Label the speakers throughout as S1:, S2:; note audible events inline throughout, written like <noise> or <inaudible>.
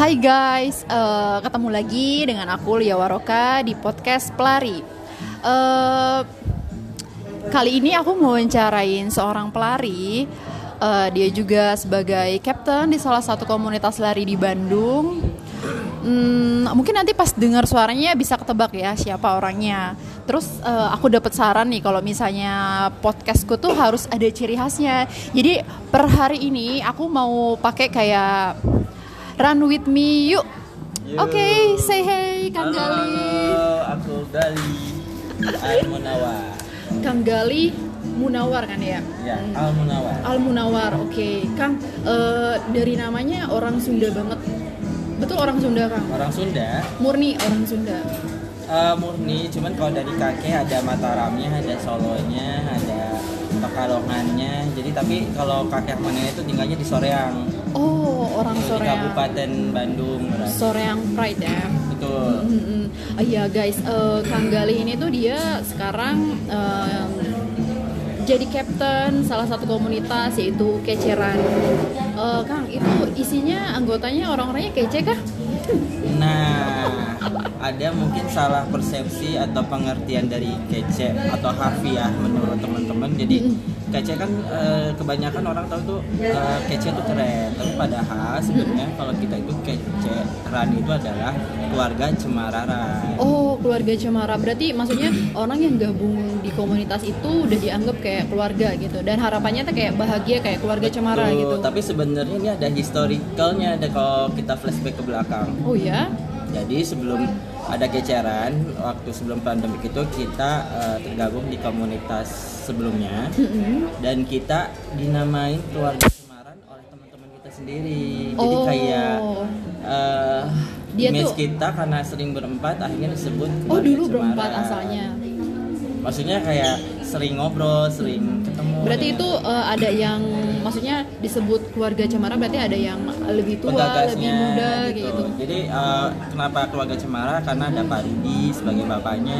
S1: Hai guys, eh, ketemu lagi dengan aku Lia Waroka di podcast Pelari. Eh, kali ini aku mau wawancarain seorang pelari. Eh, dia juga sebagai captain di salah satu komunitas lari di Bandung. Hmm, mungkin nanti pas dengar suaranya bisa ketebak ya siapa orangnya. Terus eh, aku dapat saran nih kalau misalnya podcastku tuh harus ada ciri khasnya. Jadi per hari ini aku mau pakai kayak run with me yuk. Oke, say hey Kang
S2: Halo,
S1: Gali.
S2: halo, aku Gali Al <laughs> Munawar.
S1: Kang Gali Munawar kan ya?
S2: Ya, Al Munawar.
S1: Al Munawar, oke. Kang, eh, dari namanya orang Sunda banget. Betul orang Sunda, Kang?
S2: Orang Sunda,
S1: Murni orang Sunda.
S2: Eh, murni, cuman kalau dari kakek ada Mataramnya, ada Solonya, ada Pekalongannya. Jadi tapi kalau kakek nenek itu tinggalnya di Soreang,
S1: Oh, orang
S2: di
S1: Soreang.
S2: Kabupaten Bandung. berarti.
S1: Soreang Pride ya.
S2: Betul.
S1: Mm-mm. Ah, Iya guys, eh, Kang Gali ini tuh dia sekarang eh, jadi captain salah satu komunitas yaitu Keceran. Eh, Kang, itu isinya anggotanya orang-orangnya kece kah?
S2: Nah, ada mungkin salah persepsi atau pengertian dari kece atau harfiah menurut teman-teman. Jadi kece kan eh, kebanyakan orang tahu tuh eh, kece itu keren, tapi padahal sebenarnya kalau kita itu kece ran itu adalah keluarga Cemararan.
S1: Oh, keluarga Cemara. Berarti maksudnya orang yang gabung di komunitas itu udah dianggap kayak keluarga gitu. Dan harapannya tuh kayak bahagia kayak keluarga Cemara
S2: Tuh,
S1: gitu.
S2: Tapi sebenarnya ini ada historicalnya ada kalau kita flashback ke belakang.
S1: Oh ya?
S2: Jadi sebelum ada keceran, waktu sebelum pandemi itu kita eh, tergabung di komunitas sebelumnya dan kita dinamain keluarga Semaran oleh teman-teman kita sendiri. Jadi
S1: Oh.
S2: kayak eh
S1: Dia
S2: image
S1: tuh-
S2: kita karena sering berempat akhirnya disebut
S1: Oh, dulu berempat
S2: Cemaran.
S1: asalnya.
S2: Maksudnya kayak sering ngobrol, sering ketemu.
S1: Berarti itu eh, ada yang maksudnya disebut keluarga Cemara berarti ada yang lebih tua, lebih muda gitu.
S2: Jadi eh, kenapa keluarga Cemara? Karena ada Pak Rudi sebagai bapaknya,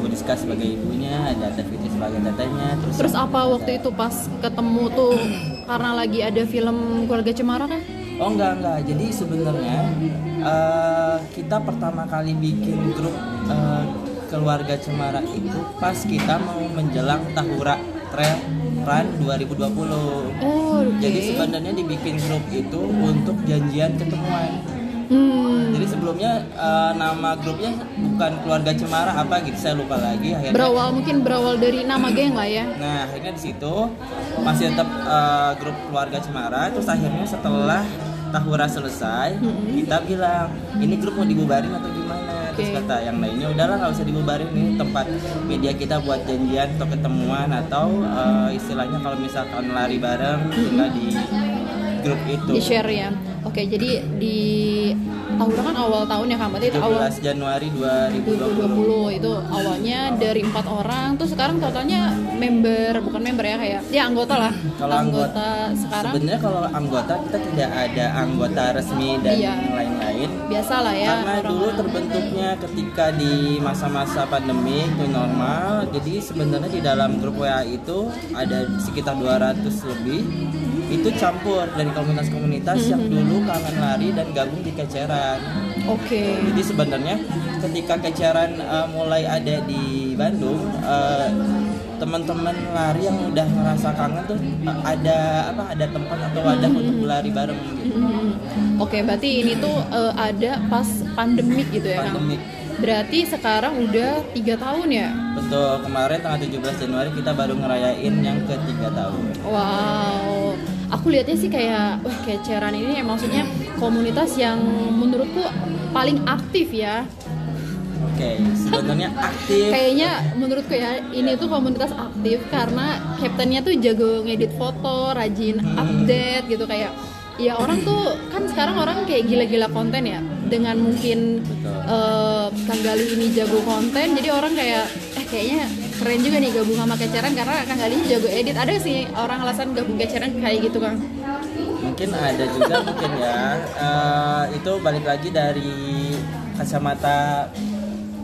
S2: Bu Rizka sebagai ibunya, ada Fitri sebagai tetehnya. Terus,
S1: Terus apa waktu itu pas ketemu tuh karena lagi ada film keluarga Cemara kan?
S2: Oh enggak enggak. Jadi sebenarnya eh, kita pertama kali bikin grup eh, keluarga Cemara itu pas kita mau menjelang Tahura Trail Run 2020.
S1: Oh, oke.
S2: Jadi sebenarnya dibikin grup itu untuk janjian ketemuan.
S1: Hmm,
S2: Jadi sebelumnya eh, nama grupnya bukan keluarga Cemara apa gitu saya lupa lagi akhirnya.
S1: berawal mungkin berawal dari nama geng lah ya.
S2: Nah akhirnya di situ masih tetap eh, grup keluarga Cemara. Terus akhirnya setelah tahura selesai kita bilang ini grup mau dibubarin atau gimana? Terus kata yang lainnya udahlah nggak usah dibubarin ini tempat media kita buat janjian atau ketemuan atau eh, istilahnya kalau misalkan lari bareng tinggal di grup itu.
S1: Di share ya. Oke, jadi di Tahura kan awal tahun ya kan berarti itu awal
S2: 17 Januari 2020.
S1: 2020 itu awalnya dari empat orang tuh sekarang totalnya member bukan member ya kayak ya anggota lah
S2: Kalau anggota,
S1: sekarang
S2: sebenarnya kalau anggota kita tidak ada anggota resmi dan
S1: Iya.
S2: lain-lain.
S1: biasa lah ya
S2: Karena
S1: orang-
S2: dulu terbentuknya ketika di masa-masa pandemi itu normal. Jadi sebenarnya di dalam grup WA itu ada sekitar 200 lebih itu campur dari komunitas-komunitas yang
S1: Mm-hmm.
S2: dulu kangen lari dan gabung di keceran.
S1: oke
S2: Jadi sebenarnya ketika keceran eh, mulai ada di Bandung, eh, teman-teman lari yang udah ngerasa kangen tuh eh, ada apa ada tempat atau wadah untuk berlari bareng gitu.
S1: Hmm. oke berarti ini tuh eh, ada pas pandemik gitu ya?
S2: Pandemik.
S1: berarti sekarang udah tiga tahun ya
S2: Betul, kemarin tanggal 17 Januari kita baru ngerayain yang ketiga tahun.
S1: Wow, aku lihatnya sih kayak, wah keceran ini ya maksudnya komunitas yang menurutku paling aktif ya.
S2: Oke, sebenarnya aktif.
S1: Kayaknya menurutku ya ini tuh komunitas aktif karena kaptennya tuh jago ngedit foto, rajin update gitu kayak. Ya orang tuh kan sekarang orang kayak gila-gila konten ya dengan mungkin
S2: Betul.
S1: eh, Kang Gali ini jago konten jadi orang kayak kayaknya keren juga nih gabung sama keceran karena Kang Gali ini jago edit. Ada sih orang alasan gabung keceran kayak gitu Kang?
S2: Mungkin ada juga mungkin ya. Eh, itu balik lagi dari kacamata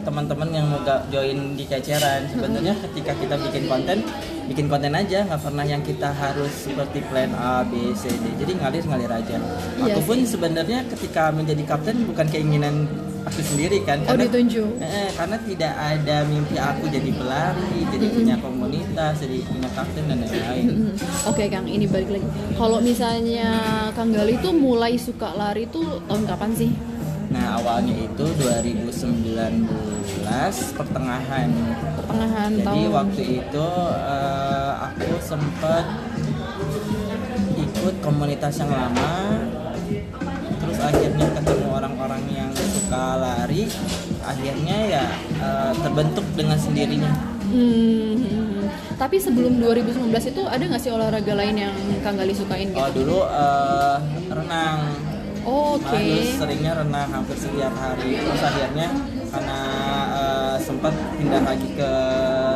S2: teman-teman yang mau join di keceran. Sebenarnya ketika kita bikin konten bikin konten aja. Nggak pernah yang kita harus seperti plan A B C D. Jadi ngalir ngalir aja.
S1: Iya
S2: aku pun sebenarnya ketika menjadi kapten bukan keinginan aku sendiri kan
S1: Oh
S2: karena
S1: ditunjuk.
S2: Eh, karena tidak ada mimpi aku jadi pelari, jadi punya komunitas, jadi punya kapten dan lain-lain.
S1: Oke Kang, ini balik lagi. Kalau misalnya Kang Gali tuh mulai suka lari tuh tahun kapan sih?
S2: Nah awalnya itu 2019 pertengahan.
S1: Pertengahan
S2: Jadi
S1: tahun.
S2: waktu itu eh, aku sempat ikut komunitas yang lama, terus akhirnya ketemu orang-orang yang suka lari, akhirnya ya eh, terbentuk dengan sendirinya.
S1: Hmm, tapi sebelum 2019 itu ada nggak sih olahraga lain yang Kang Gali sukain gitu?
S2: Oh dulu eh, renang.
S1: Oh, Oke.
S2: Nah, dulu seringnya renang hampir setiap hari. Terus akhirnya karena eh, sempat pindah lagi ke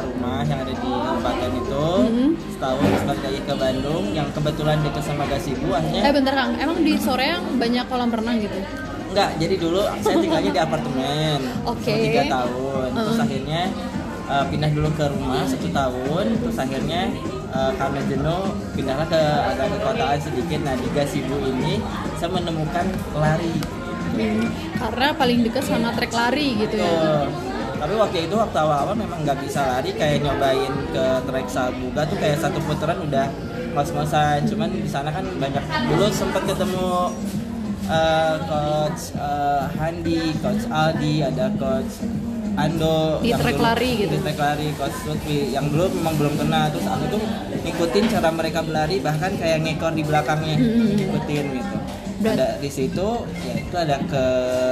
S2: rumah yang ada di Kabupaten itu
S1: Mhm.
S2: setahun balik lagi ke Bandung yang kebetulan dekat sama Gasibu akhirnya
S1: Eh bentar Kang, emang di Soreang banyak kolam renang gitu?
S2: Enggak jadi dulu saya tinggalnya di apartemen
S1: Oke.
S2: selama tiga tahun terus
S1: Uh.
S2: akhirnya eh, pindah dulu ke rumah satu tahun terus akhirnya eh, karena jenuh pindahlah ke agak ke kotaan sedikit nah di Gasibu ini saya menemukan lari
S1: Hmm, karena paling dekat sama trek lari gitu ya.
S2: Tuh. Tapi waktu itu waktu awal-awal memang nggak bisa lari kayak nyobain ke trek Sabuga tuh kayak satu putaran udah ngos-ngosan. Cuman di sana kan banyak dulu sempat ketemu eh, coach eh, Handi, coach Aldi, ada coach Ando
S1: Di trek lari gitu.
S2: Di trek lari coach Lutfi yang dulu memang belum kena terus aku tuh ngikutin cara mereka berlari bahkan kayak ngekor di belakangnya
S1: Mm-mm.
S2: ngikutin gitu.
S1: Berat.
S2: Ada di situ ya itu ada ke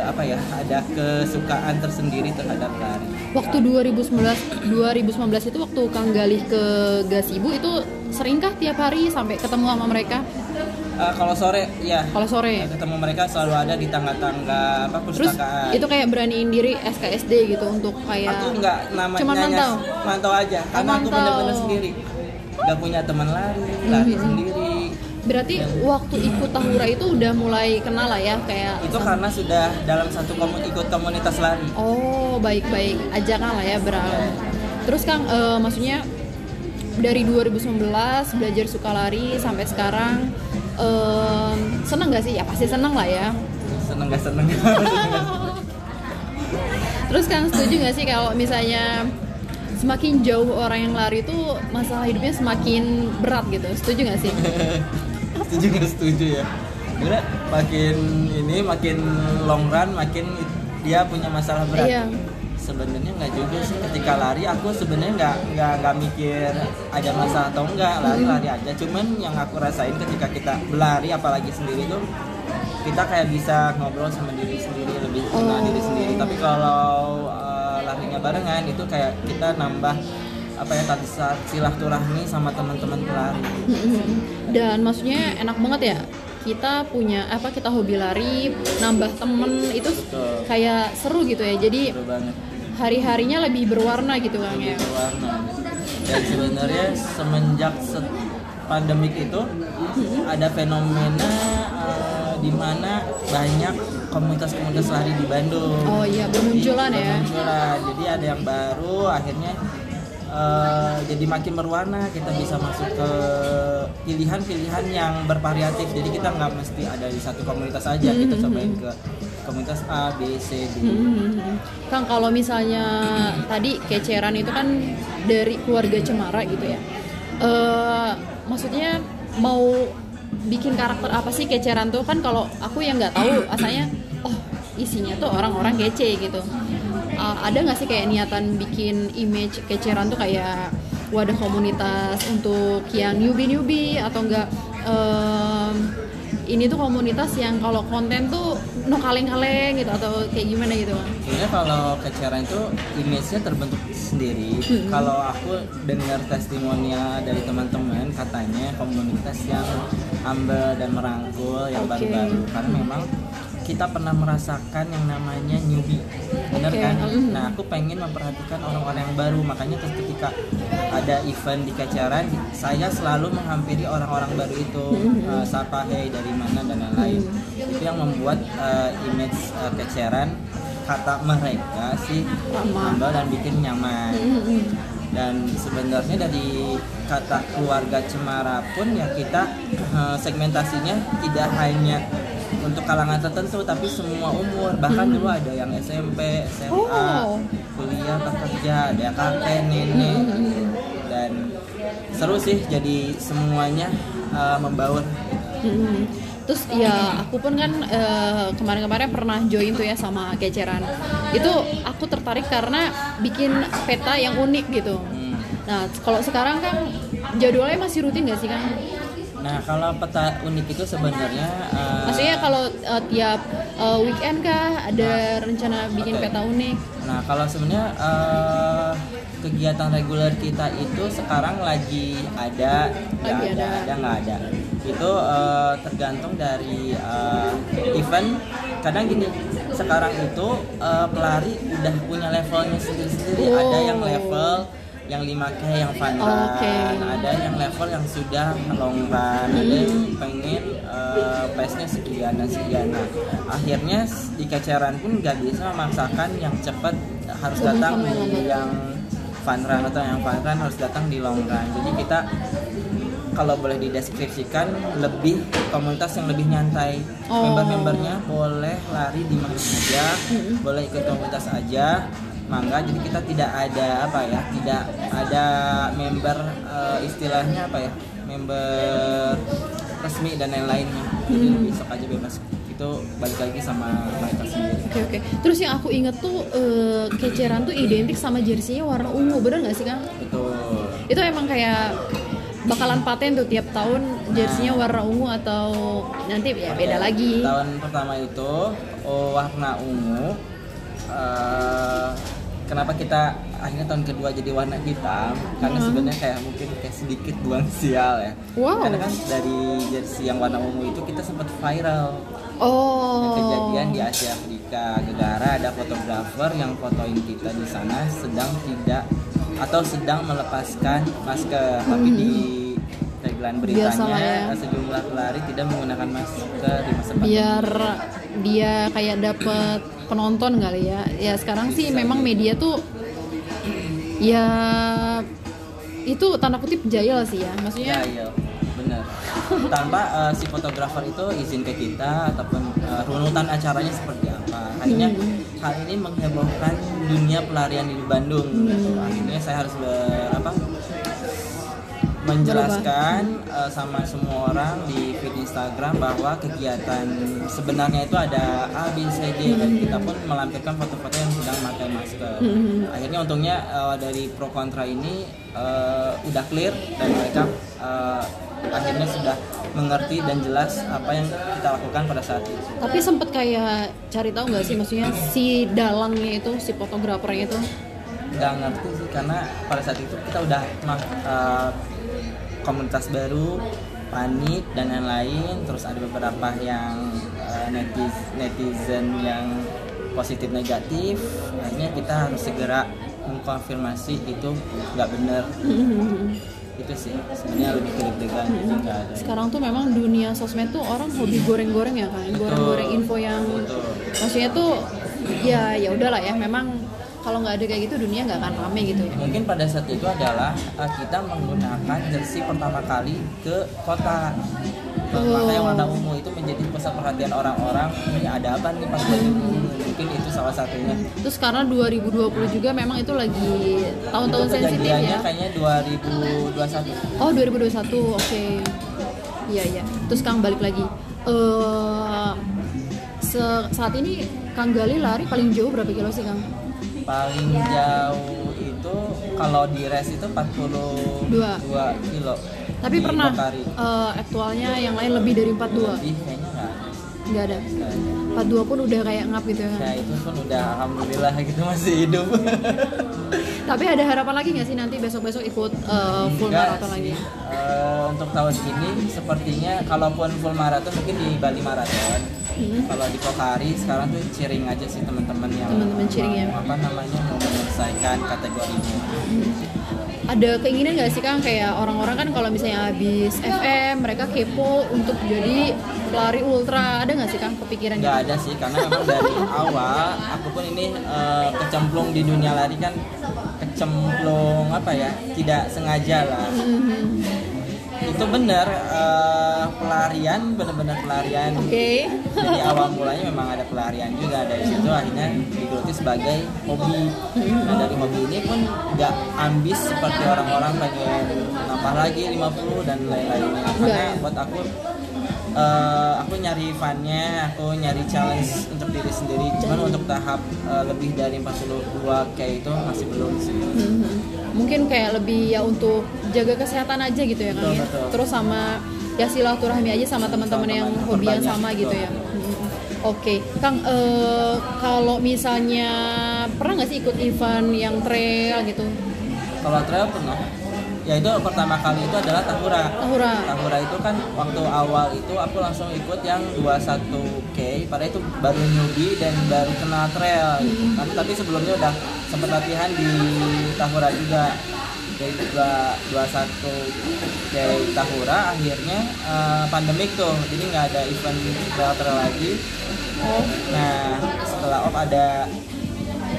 S2: apa ya ada kesukaan tersendiri terhadap lari
S1: Waktu 2019 2019 itu waktu Kang Gali ke Gasibu itu seringkah tiap hari sampai ketemu sama mereka?
S2: Eh, kalau sore ya
S1: Kalau sore.
S2: ketemu mereka selalu ada di tangga-tangga apa
S1: Terus
S2: perpustakaan
S1: itu kayak beraniin diri SKSD gitu untuk kayak
S2: aku nggak namanya
S1: Cuman mantau?
S2: mantau aja karena aku
S1: mantau.
S2: bener-bener sendiri nggak punya teman lari lari
S1: Mhm.
S2: sendiri
S1: Berarti waktu ikut Tahura itu udah mulai kenal lah ya kayak
S2: itu karena sudah dalam satu komun ikut komunitas lari
S1: Oh baik-baik ajakan lah ya Bram. Terus Kang eh, maksudnya dari 2019 belajar suka lari sampai sekarang em, seneng gak sih? Ya pasti seneng lah ya.
S2: seneng gak seneng <laughs>
S1: Terus Kang setuju gak sih kalau misalnya semakin jauh orang yang lari itu masalah hidupnya semakin berat gitu? Setuju gak sih? <laughs>
S2: setuju nggak setuju ya Karena makin ini makin long run makin dia punya masalah berat
S1: Iya.
S2: Sebenarnya nggak juga sih. Ketika lari aku sebenarnya nggak nggak nggak mikir ada masalah atau enggak lari lari aja. Cuman yang aku rasain ketika kita berlari apalagi sendiri tuh kita kayak bisa ngobrol sama diri sendiri lebih kenal
S1: Oh.
S2: diri sendiri. Tapi kalau uh, larinya barengan itu kayak kita nambah apa ya tadi saat silaturahmi sama teman-teman pelari
S1: Dan maksudnya enak banget ya kita punya apa kita hobi lari nambah temen itu
S2: Betul.
S1: kayak seru gitu ya. Jadi
S2: seru banget
S1: hari-harinya lebih berwarna gitu Kang ya?
S2: berwarna. Dan sebenarnya semenjak se- pandemik itu ada fenomena eh, di mana banyak komunitas-komunitas lari di Bandung.
S1: Oh iya, bermunculan
S2: Jadi,
S1: ya.
S2: bermunculan. jadi ada yang baru akhirnya eh, jadi makin berwarna. Kita bisa masuk ke pilihan-pilihan yang bervariatif. Jadi kita nggak mesti ada di satu komunitas aja. Kita cobain ke komunitas A B C D
S1: Hmm. Kang kalau misalnya tadi keceran itu kan dari keluarga Cemara gitu ya. Eh maksudnya mau bikin karakter apa sih keceran tuh kan kalau aku yang nggak tahu asalnya oh isinya tuh orang-orang kece gitu. Eh, ada nggak sih kayak niatan bikin image keceran tuh kayak wadah komunitas untuk yang newbie newbie atau enggak em, ini tuh komunitas yang kalau konten tuh no kaleng-kaleng gitu atau kayak gimana gitu
S2: Sebenarnya kalau keceran itu image-nya terbentuk sendiri.
S1: Hmm.
S2: Kalau aku dengar testimonial dari teman-teman katanya komunitas yang humble dan merangkul yang baru-baru karena memang kita pernah merasakan yang namanya newbie. Bener
S1: Oke,
S2: kan? Nah, aku pengen memperhatikan orang-orang yang baru. Makanya terus ketika ada event di keceran, saya selalu menghampiri orang-orang baru itu,
S1: Mm-hmm.
S2: eh, sapa hey dari mana dan lain-lain. Itu yang membuat eh, image eh, keceran kata mereka sih humble dan bikin nyaman
S1: Mm-mm.
S2: dan sebenarnya dari kata keluarga cemara pun ya kita eh, segmentasinya tidak hanya untuk kalangan tertentu tapi semua umur bahkan dulu ada yang SMP SMA
S1: Oh.
S2: kuliah bekerja ada kakek nenek dan seru sih jadi semuanya eh, membaur.
S1: Terus ya aku pun kan eh, kemarin-kemarin pernah join tuh ya sama keceran. Itu aku tertarik karena bikin peta yang unik gitu.
S2: Hmm.
S1: Nah kalau sekarang kan jadwalnya masih rutin gak sih kan?
S2: Nah kalau peta unik itu sebenarnya eh,
S1: Maksudnya kalau eh, tiap eh, weekend kah ada rencana bikin
S2: Oke.
S1: peta unik?
S2: Nah, kalau sebenarnya eh, kegiatan reguler kita itu sekarang lagi ada,
S1: Lagi
S2: ada,
S1: ada.
S2: ada nggak ada. Itu eh, tergantung dari eh, event. Kadang gini, sekarang itu eh, pelari udah punya levelnya sendiri-sendiri. Ada yang
S1: Oh.
S2: level yang 5K yang fun run,
S1: Oke.
S2: ada yang level yang sudah long run, ada yang pengen uh, pace-nya sekian dan sekian. Nah, akhirnya di keceran pun nggak bisa memaksakan yang cepat harus datang di yang fun run atau yang fun run harus datang di long run. Jadi kita kalau boleh dideskripsikan lebih komunitas yang lebih nyantai
S1: Oh.
S2: member-membernya boleh lari di mana saja boleh ikut komunitas aja mangga jadi kita tidak ada apa ya tidak ada member eh, istilahnya apa ya member resmi dan lain-lainnya jadi lebih sok aja bebas itu balik lagi sama mereka sendiri
S1: Oke oke. Terus yang aku inget tuh eh, keceran tuh identik sama jersey-nya warna ungu, bener nggak sih kang?
S2: betul
S1: Itu emang kayak bakalan paten tuh tiap tahun jersey-nya warna ungu atau nanti ya beda lagi.
S2: Tahun pertama itu oh, warna ungu. Eh, kenapa kita akhirnya tahun kedua jadi warna hitam? Karena
S1: Hmm.
S2: sebenarnya kayak mungkin kayak sedikit buang sial ya.
S1: Wow.
S2: Karena kan dari jersey yang warna ungu itu kita sempat viral
S1: Oh.
S2: kejadian di Asia Afrika. Gara ada fotografer yang fotoin kita di sana sedang tidak atau sedang melepaskan masker, tapi di tagline beritanya
S1: ya.
S2: sejumlah pelari tidak menggunakan masker di masa pandemi.
S1: biar dia kayak dapet penonton kali ya ya sekarang sih memang media tuh ya itu tanda kutip jahil sih ya maksudnya
S2: Ya, iya, benar. Tanpa eh, si fotografer itu izin ke kita ataupun eh, runutan acaranya seperti apa. Akhirnya
S1: Hmm.
S2: hal ini menghebohkan dunia pelarian di Bandung. gitu.
S1: Hmm.
S2: Akhirnya saya harus ber, apa, menjelaskan eh, sama semua orang di feed Instagram bahwa kegiatan sebenarnya itu ada A, B, C, D dan kita pun melampirkan foto-foto yang sedang memakai masker.
S1: Hmm.
S2: Akhirnya untungnya eh, dari pro kontra ini eh, udah clear dan mereka eh, akhirnya sudah mengerti dan jelas apa yang kita lakukan pada saat itu.
S1: tapi sempet kayak cari tahu nggak sih maksudnya si dalangnya itu si fotografernya itu
S2: nggak ngerti sih karena pada saat itu kita udah eh, komunitas baru panik dan lain-lain terus ada beberapa yang eh, netiz- netizen yang positif negatif. Akhirnya kita harus segera mengkonfirmasi itu nggak benar. <laughs> Itu sih sebenarnya lebih deg-degan nggak ada.
S1: Sekarang tuh memang dunia sosmed tuh orang hobi goreng-goreng ya kan goreng-goreng info yang
S2: Betul.
S1: maksudnya tuh ya ya udahlah ya memang kalau nggak ada kayak gitu dunia nggak akan rame gitu ya.
S2: Mungkin pada saat itu adalah uh, kita menggunakan jersey pertama kali ke kota.
S1: Oh.
S2: makanya warna ungu itu menjadi pusat perhatian orang-orang ini ada apa nih pas baju ungu mungkin itu salah satunya.
S1: Terus karena 2020 juga memang itu lagi tahun-tahun sensitif ya?
S2: kayaknya 2021
S1: oh 2021 oke. Iya iya. Terus Kang balik lagi. Eh se- saat ini Kang Gali lari paling jauh berapa kilo sih Kang?
S2: Paling jauh itu kalau di race itu 42
S1: Dua.
S2: kilo
S1: Tapi
S2: Di
S1: pernah eh, aktualnya yang lain lebih dari 42
S2: lebih kayaknya nggak ada.
S1: nggak ada
S2: Nggak ada.
S1: 42 pun udah kayak ngap gitu ya
S2: ya itu pun udah alhamdulillah gitu masih hidup <laughs>
S1: Tapi ada harapan lagi nggak sih nanti besok-besok ikut eh, full
S2: Enggak
S1: marathon lagi?
S2: Eh, untuk tahun ini sepertinya kalaupun full marathon mungkin di Bali Marathon.
S1: Hmm.
S2: Kalau di Pokari sekarang tuh cheering aja sih teman-teman yang
S1: Teman-teman cheering ya.
S2: apa namanya mau menyelesaikan kategorinya.
S1: ada keinginan nggak sih kang kayak orang-orang kan kalau misalnya habis FM mereka kepo untuk jadi pelari ultra ada nggak sih kang kepikiran
S2: nggak
S1: gitu?
S2: ada sih karena memang dari awal aku pun ini eh, kecemplung di dunia lari kan kecemplung apa ya tidak sengaja lah
S1: Mhm.
S2: Itu benar eh, pelarian benar-benar pelarian.
S1: Oke.
S2: jadi awal mulanya memang ada pelarian juga dari situ akhirnya digeluti sebagai hobi. Nah dari hobi ini pun nggak ambis seperti orang-orang pengen nambah lagi 50 dan lain-lainnya. Karena buat aku eh, aku nyari funnya aku nyari challenge untuk diri sendiri cuman untuk tahap eh, lebih dari 42 kayak itu masih belum sih
S1: Mhm. Mungkin kayak lebih ya untuk jaga kesehatan aja gitu ya ya.
S2: betul.
S1: Terus sama ya silaturahmi aja sama teman-teman yang
S2: teman,
S1: hobi yang sama gitu ya. Mhm. Oke, Kang, eh, kalau misalnya pernah nggak sih ikut event yang trail gitu?
S2: kalau trail pernah ya itu pertama kali itu adalah tahura
S1: Tahura.
S2: Tahura itu kan waktu awal itu aku langsung ikut yang 21K padahal itu baru newbie dan baru kenal trail gitu.
S1: Hmm.
S2: kan tapi sebelumnya udah sempat latihan di Tahura juga dari dua 21K Tahura akhirnya eh, pandemik tuh jadi nggak ada event trail trail lagi
S1: Oh,
S2: nah setelah off ada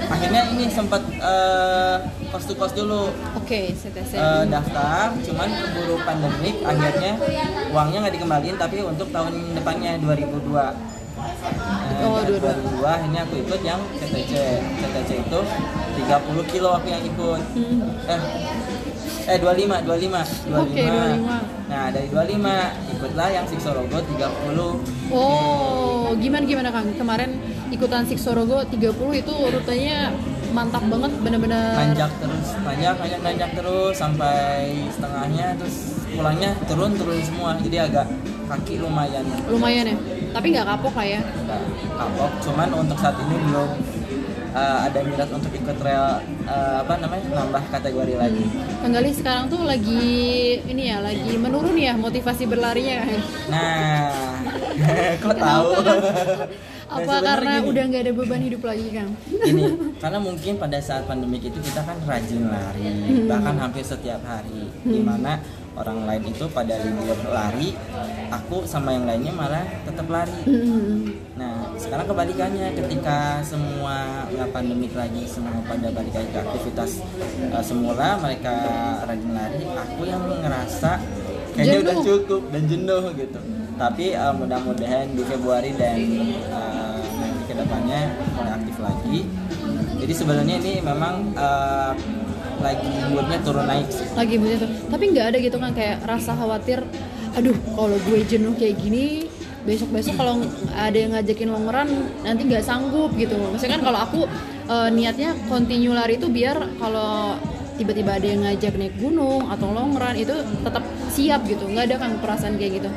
S2: akhirnya ini sempat eh, cost to cost dulu
S1: oke, CTC.
S2: eh, daftar cuman keburu pandemik akhirnya uangnya nggak dikembaliin tapi untuk tahun depannya 2002 Nah,
S1: Oh, 22.
S2: 2002 akhirnya aku ikut yang CTC CTC itu 30 kilo aku yang ikut
S1: Hmm.
S2: eh eh 25 25 25
S1: Oke, 25.
S2: nah dari 25 ikutlah yang Siksorogo 30
S1: Oh, gimana gimana Kang? Kemarin ikutan Siksorogo 30 itu rutenya mantap banget bener-bener
S2: nanjak terus nanjak nanjak nanjak terus sampai setengahnya terus pulangnya turun turun semua jadi agak kaki lumayan
S1: lumayan ya. Tapi nggak kapok lah ya.
S2: nggak kapok cuman untuk saat ini belum uh, ada minat untuk ikut trail uh, apa namanya nambah kategori lagi
S1: Kang Gali sekarang tuh lagi ini ya, lagi menurun ya motivasi berlarinya.
S2: nah <laughs> kok tahu
S1: Apa
S2: Nah, sebenarnya
S1: karena
S2: gini.
S1: udah nggak ada beban hidup lagi Kang?
S2: Gini, karena mungkin pada saat pandemik itu kita kan rajin lari, bahkan hampir setiap hari. Di mana orang lain itu pada libur lari, aku sama yang lainnya malah tetap lari.
S1: Hmm.
S2: Nah, sekarang kebalikannya ketika semua nggak pandemik lagi, semua pada balik lagi ke aktivitas uh, semula, mereka rajin lari, aku yang ngerasa kayaknya udah
S1: Jenuh.
S2: cukup dan jenuh gitu. Tapi uh, mudah-mudahan di Februari dan uh, nanti ke depannya mulai aktif lagi. Jadi sebenarnya ini memang uh, lagi moodnya turun naik
S1: lagi begitu tapi nggak ada gitu kan kayak rasa khawatir aduh kalau gue jenuh kayak gini besok besok kalau ada yang ngajakin long run nanti nggak sanggup gitu. Maksudnya kan kalau aku eh, niatnya continue lari itu biar kalau tiba-tiba ada yang ngajak naik gunung atau long run itu tetap siap gitu. Nggak ada kan perasaan kayak gitu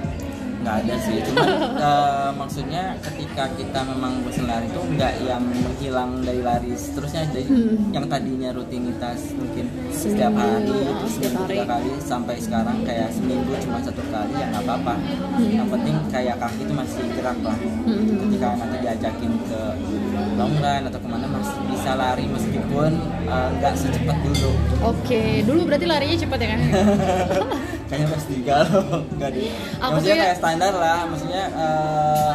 S2: nggak ada sih cuman <laughs> eh, maksudnya ketika kita memang bosan lari itu nggak yang menghilang dari lari seterusnya dari
S1: Hmm.
S2: yang tadinya rutinitas mungkin setiap hari terus
S1: setiap
S2: seminggu tiga
S1: hari.
S2: kali sampai sekarang kayak seminggu cuma satu kali ya nggak apa-apa
S1: Hmm.
S2: yang penting kayak kaki itu masih gerak lah
S1: Hmm.
S2: ketika nanti diajakin ke long run atau ke mana masih bisa lari meskipun eh, nggak secepat dulu
S1: oke dulu berarti larinya cepet ya kan <laughs>
S2: kayaknya pas tiga loh nggak deh Ya,
S1: Aku tuh ya-
S2: kayak standar lah maksudnya eh,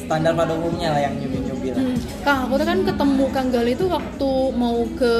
S2: standar pada umumnya lah yang nyubi nyubi lah
S1: Hmm. Kang aku tuh kan ketemu Kang Gali itu waktu mau ke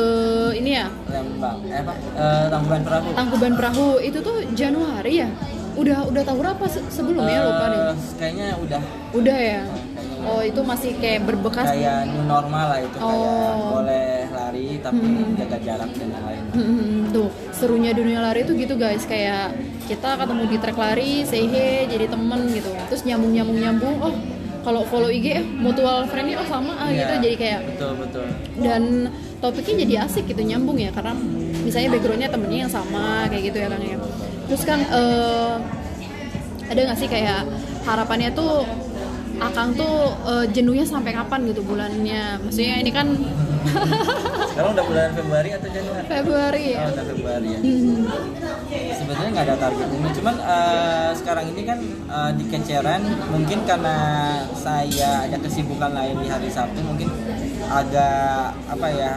S1: ini ya?
S2: Lembang. Eh apa? Eh, tangkuban perahu.
S1: Tangkuban Perahu. Itu tuh Januari ya? Udah udah tahu apa se- sebelumnya lupa deh
S2: Eh, kayaknya udah.
S1: Udah ya?
S2: Kayaknya
S1: oh itu masih kayak berbekas?
S2: Kayak new normal lah itu kayak
S1: Oh.
S2: boleh lari tapi
S1: Hmm.
S2: jaga jarak dan yang lain
S1: Hmm, tuh serunya dunia lari itu gitu guys. Kayak kita ketemu di trek lari say hey jadi temen gitu. Terus nyambung nyambung nyambung oh kalau follow IG eh mutual friendnya oh sama ah
S2: Iya,
S1: gitu jadi kayak
S2: betul betul.
S1: dan topiknya jadi asik gitu nyambung ya karena misalnya backgroundnya temennya yang sama kayak gitu ya kang ya. Terus kan eh, ada nggak sih kayak harapannya tuh akang tuh eh, jenuhnya sampai kapan gitu bulannya? Maksudnya ini kan <laughs>
S2: sekarang udah bulan Februari atau Januari?
S1: Februari
S2: oh,
S1: ya
S2: udah Februari ya.
S1: Hmm.
S2: sebenarnya nggak ada target ini cuman eh, sekarang ini kan eh, di keceran mungkin karena saya ada kesibukan lain di hari Sabtu mungkin agak apa ya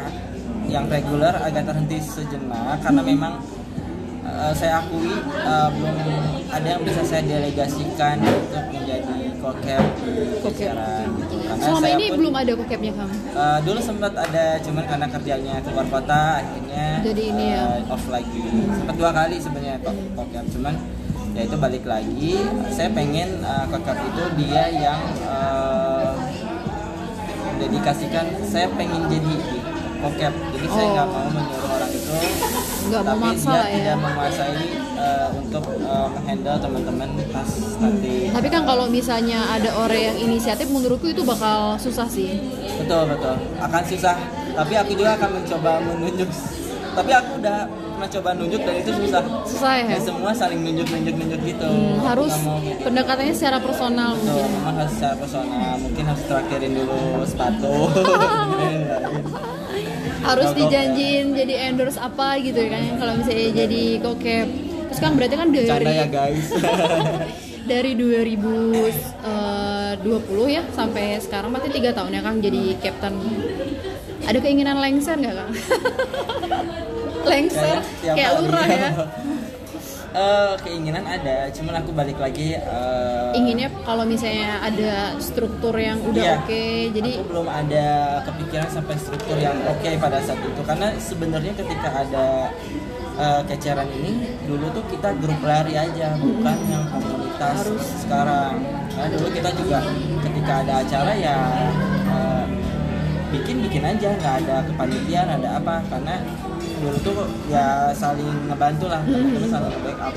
S2: yang reguler agak terhenti sejenak. Karena memang uh, saya akui uh, belum ada yang bisa saya delegasikan untuk menjadi kokep gitu. Karena
S1: Selama
S2: saya
S1: ini
S2: pun,
S1: belum ada kokepnya kamu.
S2: uh, dulu sempat ada cuman karena kerjanya keluar kota akhirnya
S1: Jadi ini ya.
S2: uh, off lagi sempat dua kali sebenarnya kok- kokep cuman ya itu balik lagi saya pengen uh, kokep itu dia yang uh, dedikasikan saya pengen jadi kokep jadi saya nggak
S1: Oh.
S2: mau menyuruh orang itu
S1: Nggak
S2: tapi
S1: memaksa
S2: dia
S1: ya.
S2: tidak menguasai uh, untuk uh, menghandle teman-teman pas nanti
S1: Tapi kan kalau misalnya ada orang yang inisiatif menurutku itu bakal susah sih.
S2: betul betul akan susah tapi aku juga akan mencoba menunjuk tapi aku udah pernah coba nunjuk dan itu susah
S1: Susah ya.
S2: ya semua saling nunjuk nunjuk nunjuk gitu
S1: Hmm, harus
S2: mau gitu.
S1: pendekatannya secara personal
S2: Betul,
S1: mungkin.
S2: memang harus secara personal mungkin harus traktirin dulu sepatu <laughs> <laughs>
S1: Harus
S2: Kalau-
S1: dijanjiin jadi endorse apa gitu kan kalau misalnya jadi kokep. Terus kan berarti kan dari
S2: canda ya guys <laughs>
S1: dari 2020 ya sampai sekarang berarti tiga tahun ya Kang jadi captain. Ada keinginan lengser nggak Kang? <laughs> lengser kayak lurah ya. <laughs>
S2: Eh, keinginan ada cuman aku balik lagi eh,
S1: Inginnya kalau misalnya ada struktur yang udah
S2: Iya.
S1: oke, jadi
S2: aku belum ada kepikiran sampai struktur yang oke pada saat itu karena sebenarnya ketika ada eh, keceran ini dulu tuh kita grup lari aja bukan yang komunitas
S1: Harus.
S2: sekarang karena dulu kita juga ketika ada acara ya eh, bikin bikin aja nggak ada kepanitiaan ada apa karena dulu tuh ya saling ngebantu lah teman-teman saling nge-backup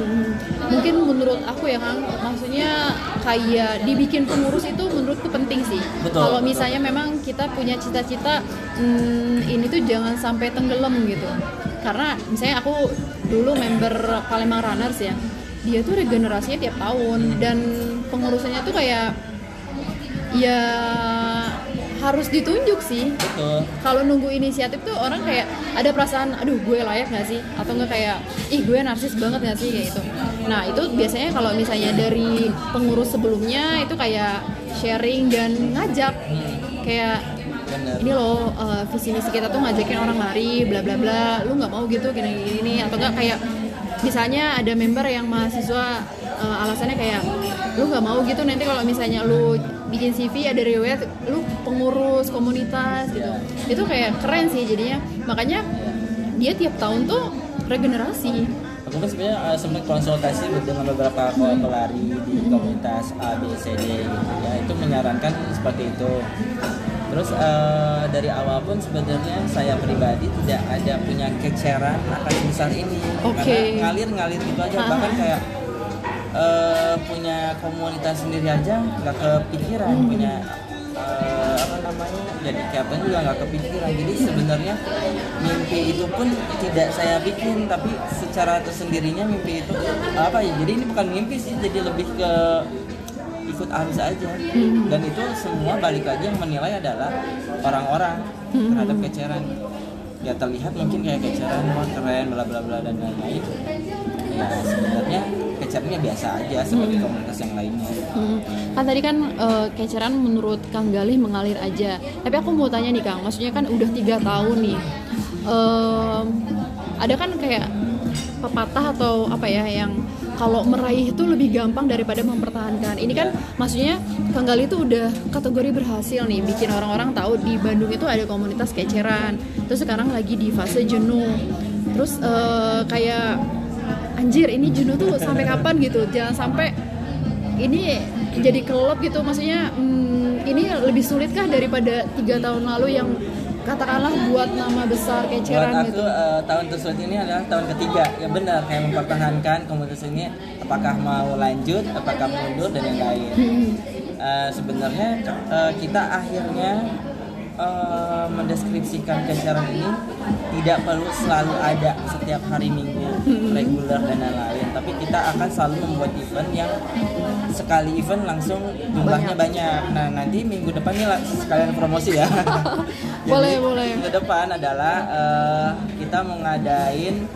S1: Hmm, mungkin menurut aku ya Kang, maksudnya kayak dibikin pengurus itu menurutku penting sih.
S2: Betul,
S1: Kalau
S2: betul.
S1: misalnya memang kita punya cita-cita hmm, ini tuh jangan sampai tenggelam gitu. Karena misalnya aku dulu member Palembang Runners ya, dia tuh regenerasinya tiap tahun dan pengurusannya tuh kayak ya harus ditunjuk sih.
S2: Betul.
S1: Kalau nunggu inisiatif tuh orang kayak ada perasaan aduh gue layak nggak sih? Atau enggak kayak ih gue narsis banget nggak sih? Kayak gitu. Nah itu biasanya kalau misalnya dari pengurus sebelumnya itu kayak sharing dan ngajak. Kayak
S2: bener.
S1: Ini loh uh, visi misi kita tuh ngajakin orang lari bla bla bla. Lu nggak mau gitu gini gini, atau enggak kayak misalnya ada member yang mahasiswa uh, alasannya kayak lu nggak mau gitu nanti kalau misalnya lu bikin CV ada riwayat lu pengurus komunitas gitu. Itu kayak keren sih jadinya. Makanya dia tiap tahun tuh regenerasi.
S2: Aku kan sebenarnya uh, sempat konsultasi dengan beberapa pelari di komunitas A B C D gitu ya. Itu menyarankan seperti itu. Terus uh, dari awal pun sebenarnya saya pribadi tidak ada punya keceran akan sebesar ini.
S1: Oke.
S2: karena ngalir ngalir gitu aja.
S1: Ah.
S2: bahkan kayak uh, punya komunitas sendiri aja nggak kepikiran
S1: Hmm.
S2: punya uh, apa namanya jadi captain juga nggak kepikiran. Jadi sebenarnya mimpi itu pun tidak saya bikin tapi secara tersendirinya mimpi itu apa ya? Jadi ini bukan mimpi sih jadi lebih ke ikut arus aja. Dan itu semua balik lagi yang menilai adalah orang-orang terhadap keceran. Ya terlihat mungkin kayak keceran wah keren bla bla bla dan lain-lain. Ya sebenarnya kecerannya biasa aja seperti komunitas yang lainnya
S1: Hmm, kan tadi kan eh, keceran menurut Kang Galih mengalir aja. Tapi aku mau tanya nih Kang, maksudnya kan udah tiga tahun nih. Ada kan kayak pepatah atau apa ya yang kalau meraih itu lebih gampang daripada mempertahankan. Ini kan maksudnya Kang Galih itu udah kategori berhasil nih, bikin orang-orang tahu di Bandung itu ada komunitas keceran. Terus sekarang lagi di fase jenuh. Terus eh, kayak anjir ini jenuh tuh sampai kapan gitu? Jangan sampai ini jadi kelop gitu. Maksudnya hmm, ini lebih sulitkah daripada tiga tahun lalu yang katakanlah buat nama besar
S2: buat
S1: keceran
S2: aku
S1: gitu?
S2: eh, tahun tersebut ini adalah tahun ketiga. Ya benar kayak mempertahankan komunitas ini apakah mau lanjut apakah mundur dan yang lain.
S1: Hmm,
S2: Eh, sebenarnya eh, kita akhirnya eh, mendeskripsikan keceran ini tidak perlu selalu ada setiap hari minggu reguler dan lain-lain. Tapi kita akan selalu membuat event yang sekali event langsung jumlahnya banyak, nah nanti minggu depan nih lah, sekalian promosi ya. <laughs>
S1: Boleh, boleh.
S2: minggu depan adalah eh, kita mau ngadain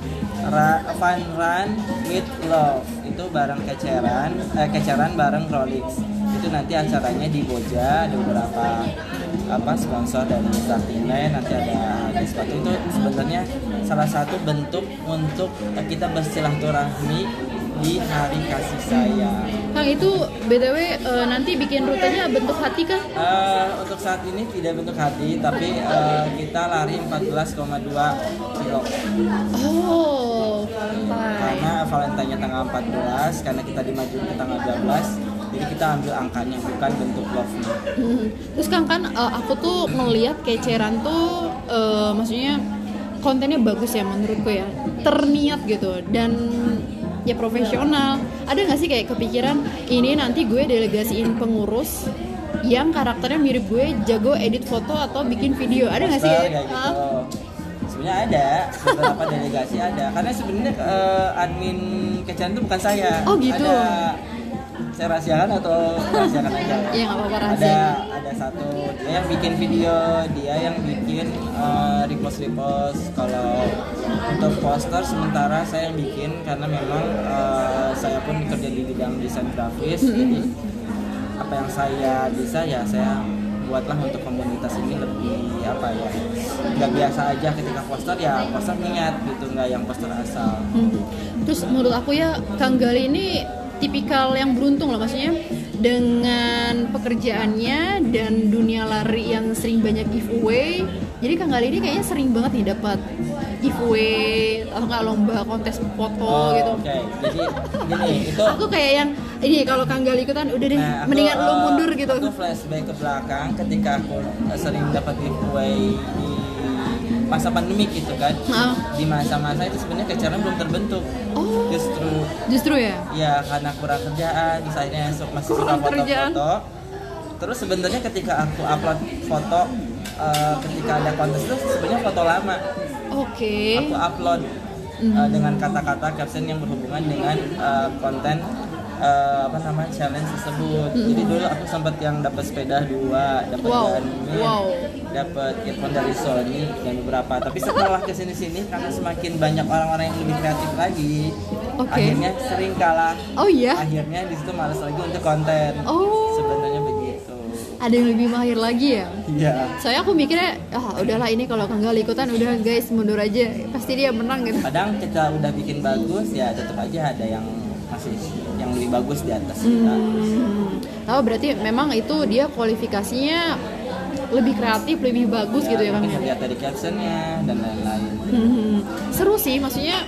S2: ra- fun run with love. Itu bareng keceran eh, keceran bareng Rolex itu itu nanti acaranya di Boja ada beberapa apa sponsor dari Startingland nanti ada di sepatu itu sebenarnya salah satu bentuk untuk kita bersilaturahmi di hari kasih sayang.
S1: Kang itu btw eh, nanti bikin rutenya bentuk hati kan?
S2: Eh, untuk saat ini tidak bentuk hati, tapi eh, kita lari 14,2 kilo.
S1: Oh, Valentine.
S2: Karena Valentine-nya tanggal 14, karena kita dimajuin ke tanggal 12, jadi kita ambil angkanya bukan bentuk love-nya.
S1: Hmm. Terus Kang kan eh, aku tuh ngeliat keceran tuh eh, maksudnya kontennya bagus ya menurutku ya. Terniat gitu dan ya profesional. Ada nggak sih kayak kepikiran ini nanti gue delegasiin pengurus yang karakternya mirip gue jago edit foto atau bikin video. Ada nggak sih kayak?
S2: gitu.
S1: Ah.
S2: Sebenarnya ada beberapa delegasi ada. Karena sebenarnya eh, admin kecen itu bukan saya.
S1: Oh, gitu.
S2: Ada saya rahasiakan atau rahasiakan aja ya?
S1: Ya nggak apa-apa
S2: ada
S1: rahasia.
S2: ada satu dia yang bikin video dia yang bikin eh, repost repost kalau untuk poster sementara saya yang bikin karena memang eh, saya pun kerja di bidang desain grafis jadi apa yang saya bisa ya saya buatlah untuk komunitas ini lebih apa ya nggak biasa aja ketika poster ya poster niat gitu nggak yang poster asal
S1: Hmm. Terus menurut aku ya Kang Gali ini tipikal yang beruntung loh maksudnya dengan pekerjaannya dan dunia lari yang sering banyak giveaway. Jadi Kang Gali ini kayaknya sering banget nih dapat giveaway atau nggak lomba kontes foto
S2: Oh,
S1: gitu.
S2: oke jadi gini itu
S1: Aku kayak yang ini kalau Kang Gali ikutan udah deh
S2: Nah, aku,
S1: mendingan lu
S2: eh,
S1: mundur gitu.
S2: Aku flashback ke belakang ketika aku eh, sering dapat giveaway di masa pandemi gitu kan.
S1: Ah.
S2: Di masa-masa itu sebenarnya keceran belum terbentuk.
S1: Oh,
S2: Justru
S1: justru ya.
S2: ya karena kurang kerjaan, misalnya masih suka
S1: Kurang kerjaan.
S2: foto-foto. Terus sebenarnya ketika aku upload foto eh, ketika ada kontes itu sebenarnya foto lama.
S1: Oke.
S2: Aku upload eh, dengan kata-kata caption yang berhubungan dengan eh, konten eh, apa namanya challenge tersebut. Jadi dulu aku sempat yang dapat sepeda dua, dapat
S1: Wow.
S2: Garmin,
S1: Wow.
S2: dapat earphone dari Sony dan beberapa. Tapi setelah ke sini-sini karena semakin banyak orang-orang yang lebih kreatif lagi,
S1: Oke.
S2: akhirnya sering kalah.
S1: Oh iya.
S2: Akhirnya di situ malas lagi untuk konten.
S1: Oh.
S2: Sebenarnya begitu.
S1: Ada yang lebih mahir lagi ya.
S2: Iya.
S1: Saya aku mikirnya, ah udahlah ini kalau Kang Gali ikutan udah guys mundur aja, pasti dia menang gitu.
S2: Kadang kita udah bikin bagus ya tetap aja ada yang masih yang lebih bagus di atas kita.
S1: Hmm. Tahu berarti memang itu dia kualifikasinya lebih kreatif, lebih bagus gitu ya Kang. ya?
S2: lihat dari captionnya dan lain-lain.
S1: Hmm. Seru sih, maksudnya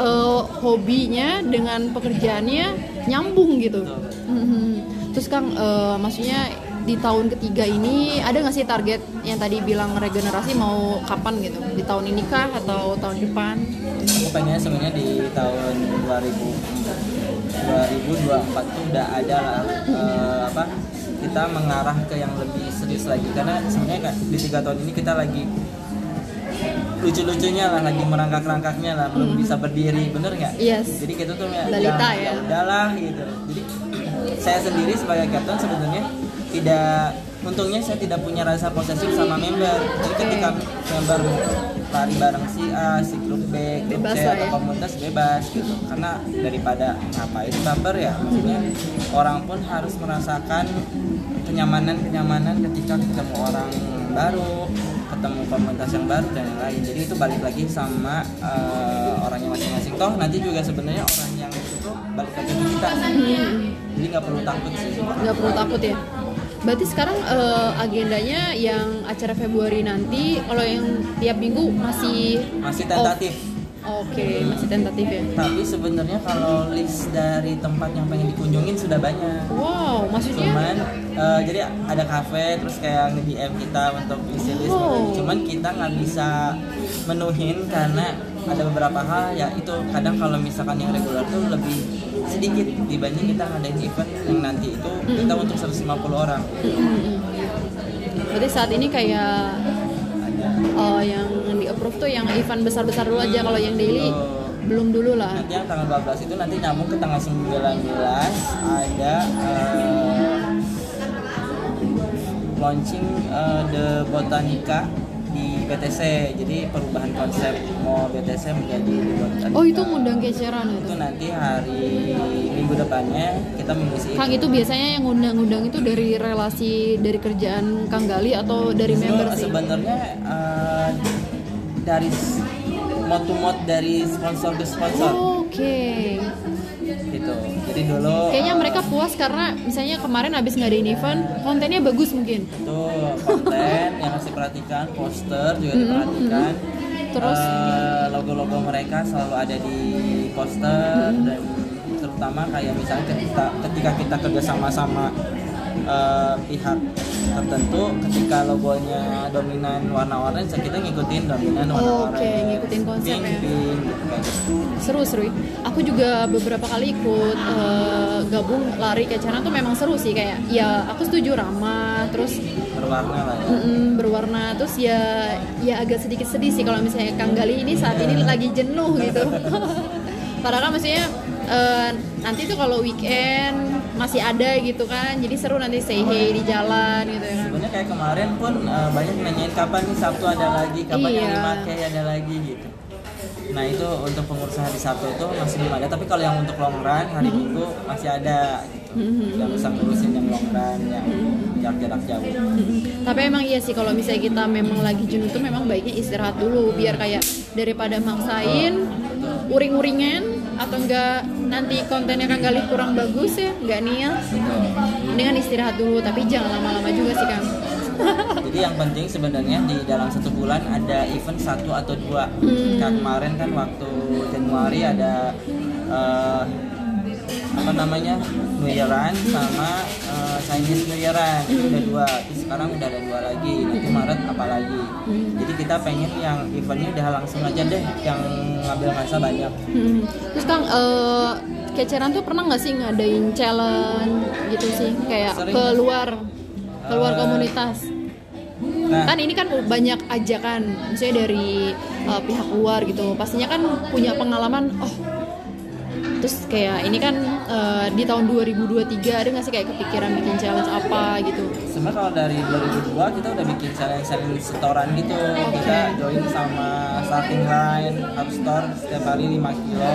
S1: eh, hobinya dengan pekerjaannya nyambung gitu. Hmm. Terus Kang, eh, maksudnya di tahun ketiga ini ada nggak sih target yang tadi bilang regenerasi mau kapan gitu? Di tahun ini kah atau tahun depan?
S2: Aku pengennya sebenarnya di tahun 2000 2024 tuh udah ada lah eh, apa kita mengarah ke yang lebih serius lagi karena sebenarnya di tiga tahun ini kita lagi lucu-lucunya lah lagi merangkak-rangkaknya lah belum bisa berdiri bener nggak?
S1: Yes.
S2: Jadi kita tuh ya,
S1: Balita
S2: ya,
S1: ya.
S2: udahlah gitu. Jadi <clears throat> saya sendiri sebagai kapten sebenarnya tidak untungnya saya tidak punya rasa posesif sama member. Jadi ketika member lari bareng si A, si grup B, grup
S1: Bebas
S2: C atau
S1: ya.
S2: komunitas bebas gitu. Karena daripada ngapain baper ya, maksudnya orang pun harus merasakan kenyamanan-kenyamanan ketika ketemu orang baru, ketemu komunitas yang baru dan yang lain. Jadi itu balik lagi sama eh, orangnya masing-masing. Toh nanti juga sebenarnya orang yang itu balik lagi ke kita. Jadi nggak perlu takut sih.
S1: nggak perlu takut ya berarti sekarang eh, agendanya yang acara Februari nanti kalau yang tiap minggu masih
S2: Masih tentatif.
S1: Oh, oke masih tentatif ya
S2: Tapi sebenarnya kalau list dari tempat yang pengen dikunjungin sudah banyak.
S1: wow maksudnya
S2: Cuman eh, jadi ada kafe terus kayak nge-DM kita untuk isi list. Cuman kita nggak bisa menuhin karena ada beberapa hal ya itu kadang kalau misalkan yang reguler tuh lebih sedikit dibanding kita ngadain event yang nanti itu kita untuk 150 orang.
S1: Mm-mm. berarti saat ini kayak oh, yang di approve tuh yang event besar-besar dulu aja kalau yang daily
S2: Oh.
S1: belum dulu lah
S2: Nanti yang tanggal 12 itu nanti nyambung ke tanggal 19 ada eh, launching eh, The Botanica BTC jadi perubahan konsep mau BTC menjadi.
S1: Oh itu ngundang keceran
S2: itu
S1: itu.
S2: nanti hari minggu depannya kita mengisi
S1: Kang itu biasanya yang ngundang-ngundang itu dari relasi dari kerjaan Kang Gali atau dari
S2: So,
S1: member sih?
S2: sebenarnya eh, dari mod to mod dari sponsor ke sponsor
S1: Oh, Oke.
S2: gitu dulu
S1: Kayaknya mereka puas karena misalnya kemarin habis ngadain event, kontennya bagus mungkin.
S2: itu konten yang harus diperhatikan poster juga diperhatikan
S1: Terus?
S2: Eh, logo-logo mereka selalu ada di poster dan terutama kayak misalnya ketika ketika kita kerjasama sama eh, pihak tertentu ketika logonya dominan warna oranye kita ngikutin dominan warna
S1: Oh, oke,
S2: oranye
S1: ngikutin konsep
S2: pink,
S1: ya.
S2: pink, gitu, gitu.
S1: Seru seru. Aku juga beberapa kali ikut eh, gabung lari keceran tuh memang seru sih kayak ya aku setuju ramah terus
S2: berwarna lah ya
S1: Mm-mm, berwarna terus ya ya agak sedikit sedih sih kalau misalnya Kang Gali ini saat ini lagi jenuh gitu. <laughs> Padahal kan maksudnya eh, nanti tuh kalau weekend masih ada gitu kan, jadi seru nanti say hey di jalan gitu ya kan.
S2: sebenarnya kayak kemarin pun eh, banyak nanyain kapan nih Sabtu ada lagi kapan yang
S1: Iya.
S2: 5K ada lagi gitu nah itu untuk pengurusan hari Sabtu itu masih belum ada tapi kalau yang untuk long run hari
S1: Mm-hmm.
S2: Minggu masih ada gitu yang bisa ngurusin yang long run yang
S1: Mm-hmm.
S2: jarak-jarak jauh.
S1: Tapi emang iya sih kalau misalnya kita memang lagi jenuh tuh memang baiknya istirahat dulu biar kayak daripada maksain uring-uringan atau enggak nanti kontennya kan kali kurang bagus ya nggak niat. Dengan istirahat dulu tapi jangan lama-lama juga sih kang. <laughs>
S2: Jadi yang penting sebenarnya di dalam satu bulan ada event satu atau dua.
S1: Hmm.
S2: Kayak kemarin kan waktu Januari ada eh, apa namanya? New Yearan sama eh, Chinese New Yearan. Itu udah dua. Terus sekarang udah ada dua lagi nanti Maret apa lagi. Jadi kita pengen yang eventnya udah langsung aja deh yang ngambil masa banyak.
S1: Hmm. terus kang eh, keceran tuh pernah nggak sih ngadain challenge gitu sih? Kayak
S2: Sering.
S1: keluar keluar
S2: Eh,
S1: komunitas.
S2: Nah.
S1: Kan ini kan banyak ajakan misalnya dari uh, pihak luar gitu. Pastinya kan punya pengalaman oh terus kayak ini kan uh, di tahun 2023 ada nggak sih kayak kepikiran bikin challenge apa gitu?
S2: Sebenarnya kalau dari 2002 kita udah bikin challenge challenge setoran gitu. Kita join sama starting line harus store setiap hari 5 kilo.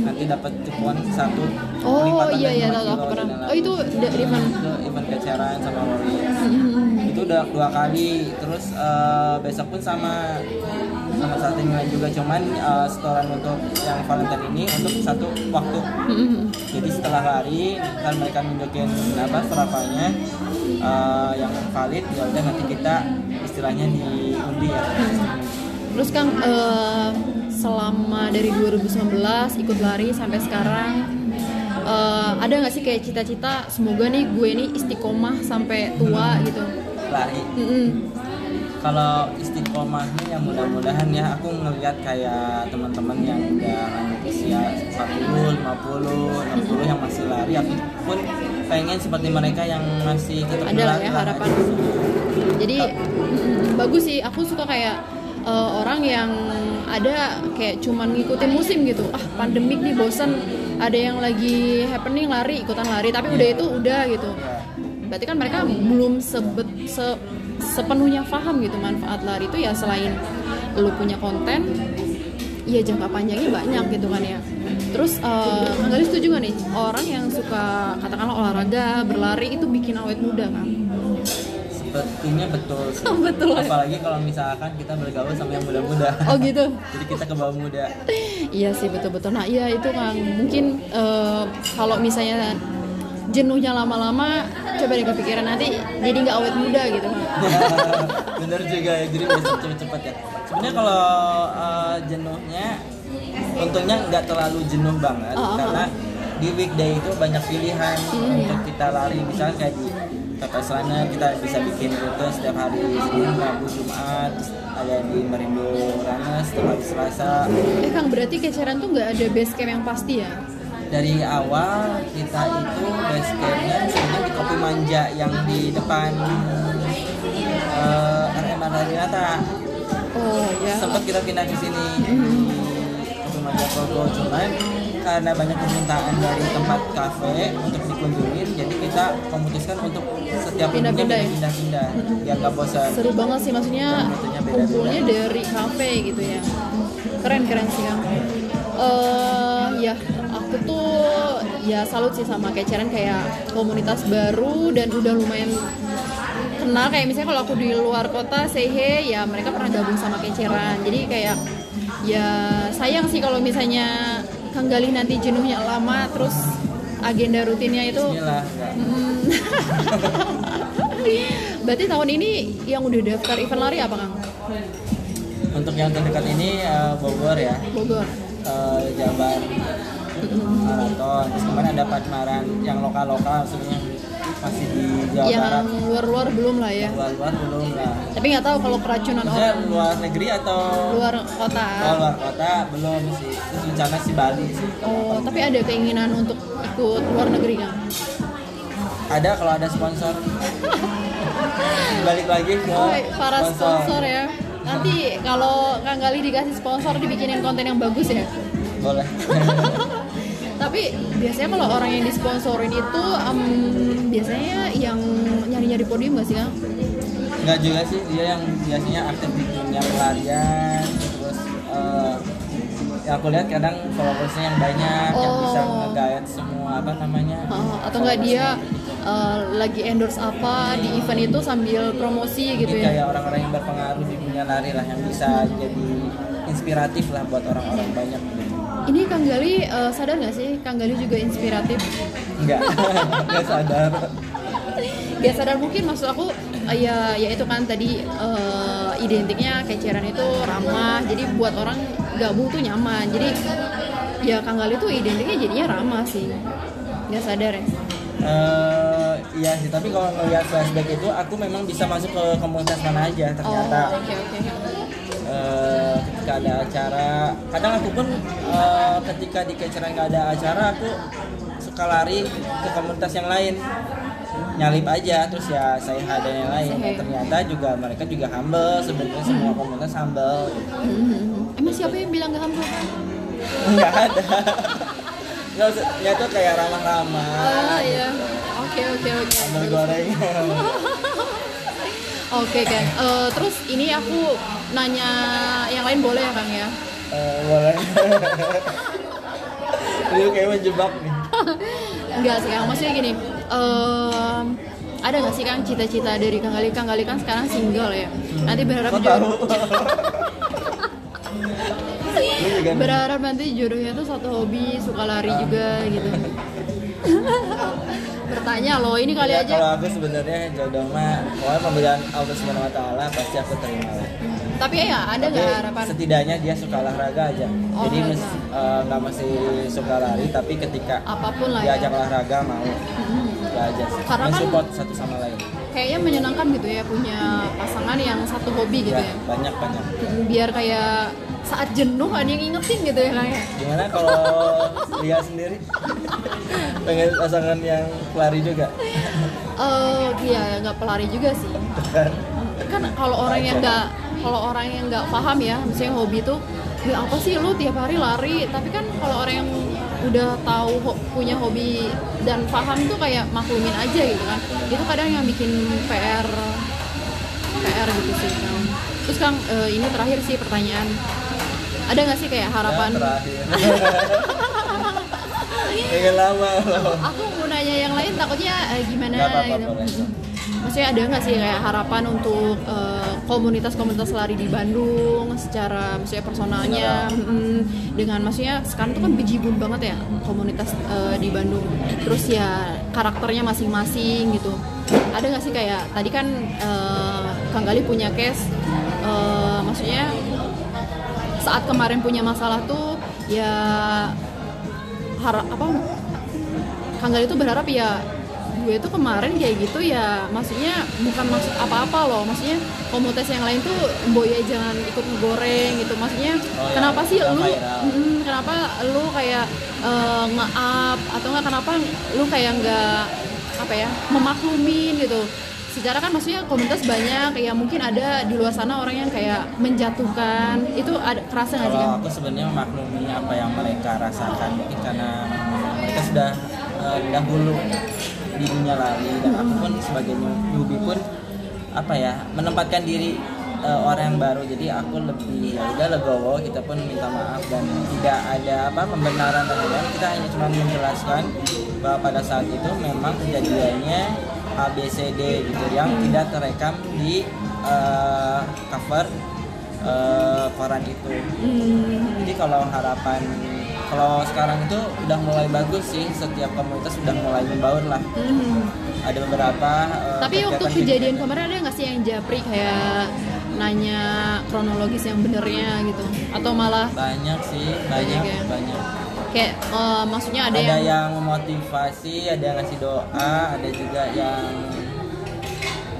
S2: Nanti dapat cupuan satu
S1: Hmm. oh iya iya
S2: 5
S1: tahu aku pernah.
S2: lain-lain.
S1: oh itu dari event?
S2: itu event keceran sama Warriors.
S1: Hmm.
S2: itu udah dua kali. Terus eh, besok pun sama sama line juga cuman eh, setoran untuk yang Valentine ini untuk satu waktu.
S1: Hmm.
S2: jadi setelah lari kan mereka nunjukin apa serapanya eh, yang valid ya udah nanti kita istilahnya diundi ya.
S1: Terus kang uh, selama dari 2019 ikut lari sampai sekarang uh, ada nggak sih kayak cita-cita semoga nih gue nih istiqomah sampai tua gitu?
S2: Lari.
S1: Mm-mm.
S2: Kalau istiqomahnya ya mudah-mudahan ya. Aku ngelihat kayak teman-teman yang udah lanjut usia 40, 50, 60 yang masih lari aku pun pengen seperti mereka yang masih tetap
S1: Ada ya harapan. jadi mm, bagus sih. Aku suka kayak eh, orang yang ada kayak cuman ngikutin musim gitu. Ah pandemik nih bosan ada yang lagi happening lari ikutan lari. Tapi udah itu udah gitu. Berarti kan mereka belum sebet se- sepenuhnya paham gitu manfaat lari itu ya selain lu punya konten ya jangka panjangnya banyak gitu kan ya terus eh Kang Gali setuju gak nih orang yang suka katakanlah olahraga berlari itu bikin awet muda kan
S2: Sepertinya betul sih. <laughs>
S1: Betul.
S2: Apalagi kalau misalkan kita bergaul sama yang muda-muda. <laughs>
S1: oh gitu <laughs>
S2: Jadi kita ke bawah muda.
S1: Iya sih betul-betul. Nah iya itu kan mungkin eh, kalau misalnya jenuhnya lama-lama coba deh kepikiran nanti jadi nggak awet muda gitu. <laughs>
S2: Bener juga ya, jadi bisa cepet-cepet ya. Sebenarnya kalau eh, jenuhnya, untungnya nggak terlalu jenuh banget
S1: Oh, oh,
S2: karena di weekday itu banyak pilihan untuk kita lari. Misalnya kayak di PPS Runner kita bisa bikin rute setiap hari Senin, Rabu, Jumat. Ada di Merindo Runner setiap hari Selasa.
S1: Eh Kang berarti keceran tuh nggak ada base camp yang pasti ya?
S2: Dari awal kita itu base campnya sebenarnya di Kopi Manja yang di depan uh, RM Radinata.
S1: Oh ya.
S2: sempat kita pindah ke sini di Kopi Majapahit Go Cuman karena banyak permintaan dari tempat kafe untuk dikunjungin jadi kita memutuskan untuk setiap
S1: Pindah-pindah ya?
S2: pindah-pindah biar nggak bosan
S1: seru banget sih maksudnya kumpulnya dari kafe gitu ya keren keren sih kang eh ya aku tuh ya salut sih sama keceran kayak komunitas baru dan udah lumayan kenal kayak misalnya kalau aku di luar kota say hey ya mereka pernah gabung sama keceran jadi kayak ya sayang sih kalau misalnya Kang Galih nanti jenuhnya lama terus agenda rutinnya itu. Hmm. <laughs> Berarti tahun ini yang udah daftar event lari apa Kang?
S2: untuk yang terdekat ini eh, Bogor ya
S1: Bogor.
S2: eh, Jabar maraton terus kemarin ada Padmaran yang lokal-lokal sebenarnya masih di Jawa
S1: yang
S2: Barat
S1: luar-luar belum lah ya.
S2: luar-luar belum lah
S1: Tapi nggak tahu kalau keracunan
S2: Maksudnya
S1: orang
S2: luar negeri atau
S1: luar kota.
S2: Oh, luar kota belum sih terus rencana sih Bali sih
S1: Oh, tapi ada keinginan untuk ikut luar negeri Kang?
S2: ada kalau ada sponsor <laughs> balik lagi ke
S1: Oh, para sponsor ya. Nanti kalau Kang Gali dikasih sponsor dibikinin konten yang bagus ya.
S2: boleh <laughs>
S1: Tapi biasanya kalau orang yang disponsorin itu em, biasanya yang nyari-nyari podium gak sih Kang?
S2: nggak juga sih dia yang biasanya aktif di dunia pelarian terus eh, ya aku lihat kadang followersnya yang banyak yang bisa
S1: Oh.
S2: nge-guide semua apa namanya
S1: Uh, atau enggak dia uh, lagi endorse apa di event itu sambil promosi gitu
S2: Jadi
S1: ya
S2: kayak orang-orang yang berpengaruh di dunia lari lah yang bisa jadi inspiratif lah buat orang-orang banyak
S1: ini Kang Gali uh, sadar nggak sih? Kang Gali juga inspiratif.
S2: Enggak enggak <laughs> sadar.
S1: Gak sadar mungkin maksud aku uh, ya ya itu kan tadi uh, identiknya keceran itu ramah. Jadi buat orang gabung tuh nyaman. Jadi ya Kang Gali tuh identiknya jadinya ramah sih. Gak sadar ya?
S2: Eh, iya sih tapi kalau ngelihat flashback itu aku memang bisa masuk ke komunitas mana aja
S1: oh
S2: ternyata
S1: oke. Oke
S2: Ketika ada acara. Kadang aku pun eh, ketika di keceran nggak ada acara aku suka lari ke komunitas yang lain. Nyalip aja terus ya saya ada yang lain. Dan ternyata juga mereka juga humble sebenarnya semua komunitas humble.
S1: Hmm, emang siapa yang bilang gak humble kan?
S2: nggak ada. Nggak ya tuh kayak ramah-ramah.
S1: Ah iya. Oke oke oke.
S2: Sambal goreng. <laughs>
S1: Oke kan, Eh, terus ini aku nanya yang lain boleh ya Kang ya?
S2: Eh, boleh. <laughs> Ini kayak menjebak nih.
S1: Enggak sih Kang, maksudnya gini em, Ada nggak sih Kang cita-cita dari Kang Gali? Kang Gali kan sekarang single ya. Nanti berharap
S2: kok
S1: jodoh,
S2: Lu <laughs>
S1: berharap nanti jodohnya tuh satu hobi, suka lari juga gitu Bertanya loh, ini kali
S2: Ya,
S1: aja
S2: kalau aku sebenarnya jodoh mah pokoknya pemberian Allah Subhanahu wa taala pasti aku terima lah.
S1: Tapi ya ada nggak harapan?
S2: setidaknya dia suka olahraga aja.
S1: Oh,
S2: Jadi eh, nggak mesti suka lari tapi ketika
S1: Apa pun lah ya
S2: diajak olahraga mau.
S1: Hmm.
S2: Itu aja sih.
S1: Karena kan-
S2: Mensupport satu sama lain.
S1: Kayaknya menyenangkan gitu ya punya pasangan yang satu hobi gitu
S2: Ya,
S1: ya
S2: banyak banyak.
S1: biar kayak saat jenuh ada yang ingetin gitu ya kayak
S2: Gimana kalau <laughs> Lia sendiri? Pengen pasangan yang lari juga?
S1: eh iya nggak pelari juga sih kan kalau orang yang nggak kalau orang yang nggak paham ya misalnya hobi tuh ya apa sih lu tiap hari lari tapi kan kalau orang yang udah tahu ho- punya hobi dan paham tuh kayak maklumin aja gitu kan itu kadang yang bikin PR PR gitu sih Kang. terus Kang eh, ini terakhir sih pertanyaan ada nggak sih kayak harapan
S2: Ya, terakhir. <laughs> Lama loh.
S1: aku mau nanya yang lain takutnya eh, gimana
S2: Nggak apa-apa,
S1: gitu.
S2: boleh.
S1: Maksudnya ada nggak sih kayak harapan untuk eh, komunitas-komunitas lari di Bandung secara maksudnya personalnya mm, dengan maksudnya sekarang tuh kan bejibun banget ya komunitas eh, di Bandung. Terus ya karakternya masing-masing gitu. Ada nggak sih kayak tadi kan eh, Kang Gali punya case eh, maksudnya saat kemarin punya masalah tuh ya harap apa Kang Gali tuh berharap ya gue tuh kemarin kayak gitu ya maksudnya bukan maksud apa-apa loh maksudnya komunitas yang lain tuh boy jangan ikut ngegoreng gitu maksudnya
S2: Oh, ya,
S1: kenapa sih
S2: yang
S1: lu. Mm, kenapa lu kayak eh, nge-up atau enggak kenapa lu kayak nggak apa ya memaklumin gitu secara kan maksudnya komunitas banyak ya mungkin ada di luar sana orang yang kayak menjatuhkan. Itu ada kerasa nggak sih kan?
S2: Aku sebenarnya memaklumi apa yang mereka rasakan mungkin karena mereka sudah uh, dahulu di dunia lari dan aku pun sebagai newbie pun apa ya menempatkan diri uh, orang yang baru. Jadi aku lebih ya udah legowo kita pun minta maaf dan tidak ada apa pembenaran lain kita hanya cuma menjelaskan bahwa pada saat itu memang kejadiannya A B C D gitu yang tidak terekam di uh, cover uh, koran itu
S1: Hmm.
S2: jadi kalau harapan kalau sekarang itu udah mulai bagus sih setiap komunitas sudah mulai membaur lah
S1: Hmm.
S2: ada beberapa uh,
S1: Tapi waktu kejadian kemarin ada nggak sih yang japri kayak nanya kronologis yang benernya gitu atau malah
S2: banyak sih
S1: Banyak
S2: banyak
S1: ya?
S2: banyak
S1: kayak eh, maksudnya ada,
S2: ada,
S1: yang,
S2: yang memotivasi ada yang ngasih doa ada juga yang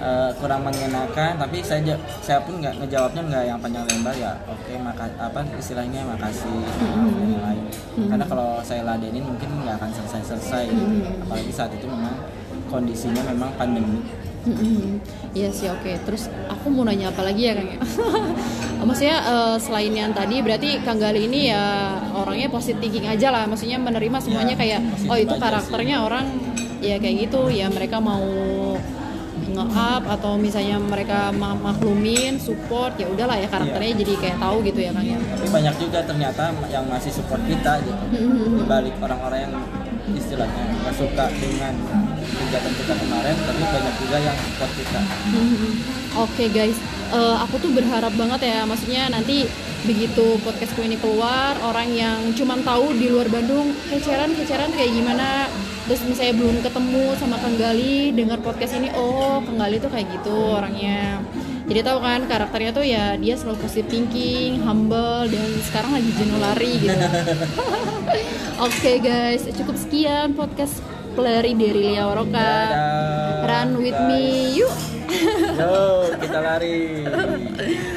S2: eh, kurang mengenakan. Tapi saya saya pun nggak ngejawabnya nggak yang panjang lebar ya. Oke maka apa istilahnya makasih maaf dan yang lain. Karena kalau saya ladenin mungkin nggak akan selesai selesai apalagi saat itu memang kondisinya memang pandemi
S1: Iya sih oke. Terus aku mau nanya apa lagi ya Kang ya? <laughs> Maksudnya eh, selain yang tadi berarti Kang Gali ini ya orangnya positive thinking aja lah. Maksudnya menerima semuanya
S2: Ya,
S1: kayak oh itu karakternya orang ya kayak gitu ya mereka mau nge-up atau misalnya mereka ma- maklumin support ya udahlah ya karakternya jadi kayak tahu gitu ya Kang ya.
S2: tapi banyak juga ternyata yang masih support kita gitu balik orang-orang yang istilahnya nggak suka dengan kegiatan kita kemarin tapi banyak juga yang support kita
S1: Mhm. Oke guys, Eh, aku tuh berharap banget ya, maksudnya nanti begitu podcastku ini keluar, orang yang cuman tahu di luar Bandung keceran keceran kayak gimana, terus misalnya belum ketemu sama Kang Gali, dengar podcast ini, oh Kang Gali tuh kayak gitu orangnya. Jadi tahu kan karakternya tuh ya dia selalu positive thinking, humble dan sekarang lagi jenuh lari gitu. <laughs> Oke guys, cukup sekian podcast pelari dari Lia Waroka. Run with
S2: guys.
S1: me, yuk.
S2: Yo, kita lari. <laughs>